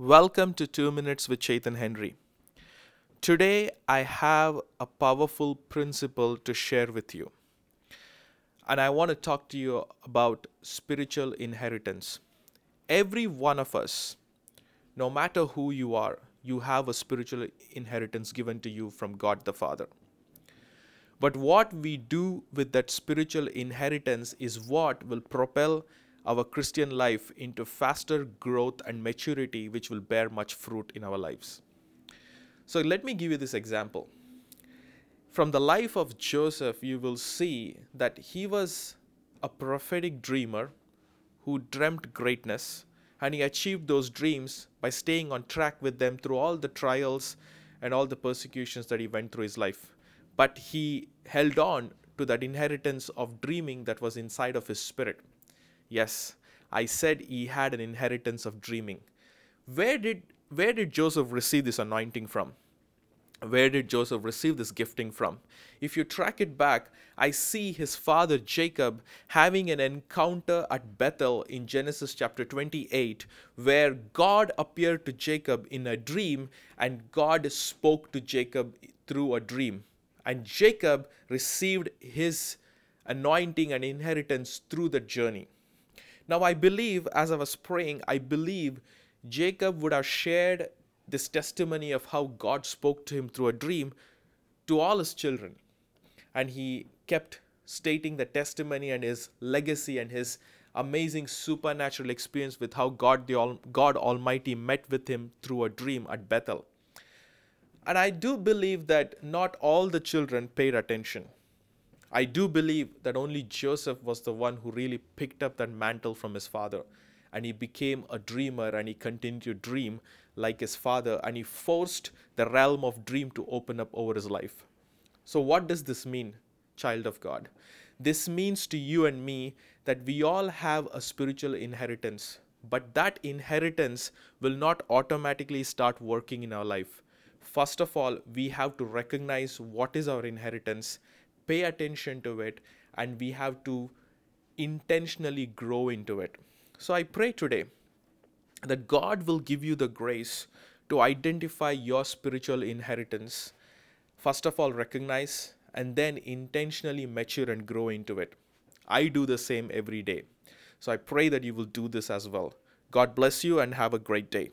Welcome to 2 Minutes with Chetan Henry. Today I have a powerful principle to share with you. And I want to talk to you about spiritual inheritance. Every one of us, no matter who you are, you have a spiritual inheritance given to you from God the Father. But what we do with that spiritual inheritance is what will propel our Christian life into faster growth and maturity, which will bear much fruit in our lives. So, let me give you this example. From the life of Joseph, you will see that he was a prophetic dreamer who dreamt greatness, and he achieved those dreams by staying on track with them through all the trials and all the persecutions that he went through his life. But he held on to that inheritance of dreaming that was inside of his spirit. Yes, I said he had an inheritance of dreaming. Where did where did Joseph receive this anointing from? Where did Joseph receive this gifting from? If you track it back, I see his father Jacob having an encounter at Bethel in Genesis chapter 28, where God appeared to Jacob in a dream and God spoke to Jacob through a dream. And Jacob received his anointing and inheritance through the journey. Now, I believe, as I was praying, I believe Jacob would have shared this testimony of how God spoke to him through a dream to all his children. And he kept stating the testimony and his legacy and his amazing supernatural experience with how God, the God Almighty met with him through a dream at Bethel. And I do believe that not all the children paid attention. I do believe that only Joseph was the one who really picked up that mantle from his father. And he became a dreamer and he continued to dream like his father. And he forced the realm of dream to open up over his life. So, what does this mean, child of God? This means to you and me that we all have a spiritual inheritance, but that inheritance will not automatically start working in our life. First of all, we have to recognize what is our inheritance pay attention to it, and we have to intentionally grow into it. So I pray today that God will give you the grace to identify your spiritual inheritance. First of all, recognize and then intentionally mature and grow into it. I do the same every day. So I pray that you will do this as well. God bless you and have a great day.